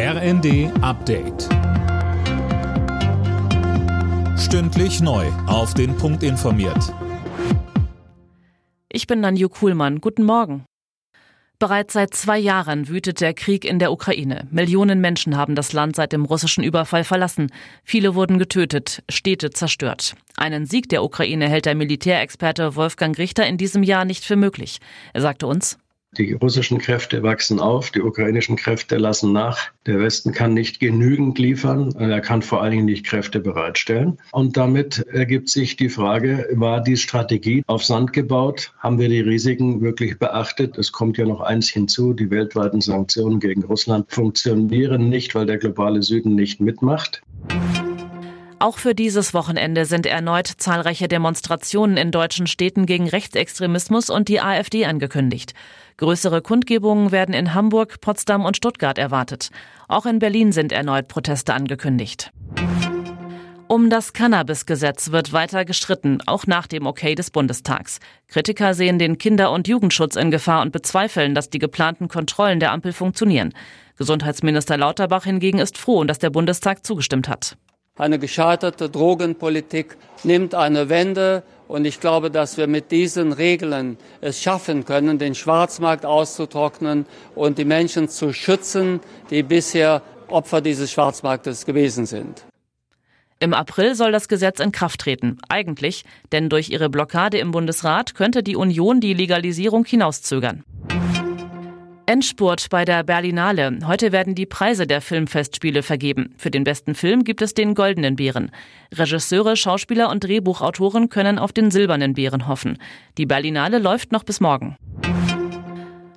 RND Update. Stündlich neu. Auf den Punkt informiert. Ich bin Nanju Kuhlmann. Guten Morgen. Bereits seit zwei Jahren wütet der Krieg in der Ukraine. Millionen Menschen haben das Land seit dem russischen Überfall verlassen. Viele wurden getötet, Städte zerstört. Einen Sieg der Ukraine hält der Militärexperte Wolfgang Richter in diesem Jahr nicht für möglich. Er sagte uns, die russischen Kräfte wachsen auf, die ukrainischen Kräfte lassen nach. Der Westen kann nicht genügend liefern, er kann vor allen Dingen nicht Kräfte bereitstellen. Und damit ergibt sich die Frage, war die Strategie auf Sand gebaut? Haben wir die Risiken wirklich beachtet? Es kommt ja noch eins hinzu, die weltweiten Sanktionen gegen Russland funktionieren nicht, weil der globale Süden nicht mitmacht. Auch für dieses Wochenende sind erneut zahlreiche Demonstrationen in deutschen Städten gegen Rechtsextremismus und die AfD angekündigt. Größere Kundgebungen werden in Hamburg, Potsdam und Stuttgart erwartet. Auch in Berlin sind erneut Proteste angekündigt. Um das Cannabis-Gesetz wird weiter gestritten, auch nach dem Okay des Bundestags. Kritiker sehen den Kinder- und Jugendschutz in Gefahr und bezweifeln, dass die geplanten Kontrollen der Ampel funktionieren. Gesundheitsminister Lauterbach hingegen ist froh, dass der Bundestag zugestimmt hat. Eine gescheiterte Drogenpolitik nimmt eine Wende. Und ich glaube, dass wir mit diesen Regeln es schaffen können, den Schwarzmarkt auszutrocknen und die Menschen zu schützen, die bisher Opfer dieses Schwarzmarktes gewesen sind. Im April soll das Gesetz in Kraft treten. Eigentlich, denn durch ihre Blockade im Bundesrat könnte die Union die Legalisierung hinauszögern. Endspurt bei der Berlinale. Heute werden die Preise der Filmfestspiele vergeben. Für den besten Film gibt es den Goldenen Bären. Regisseure, Schauspieler und Drehbuchautoren können auf den Silbernen Bären hoffen. Die Berlinale läuft noch bis morgen.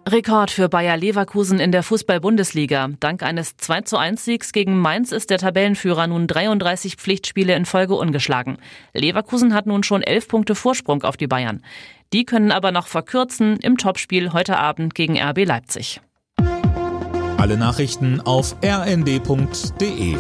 Rekord für Bayer Leverkusen in der Fußball-Bundesliga. Dank eines 2 zu 1 Siegs gegen Mainz ist der Tabellenführer nun 33 Pflichtspiele in Folge ungeschlagen. Leverkusen hat nun schon 11 Punkte Vorsprung auf die Bayern. Die können aber noch verkürzen im Topspiel heute Abend gegen RB Leipzig. Alle Nachrichten auf rnd.de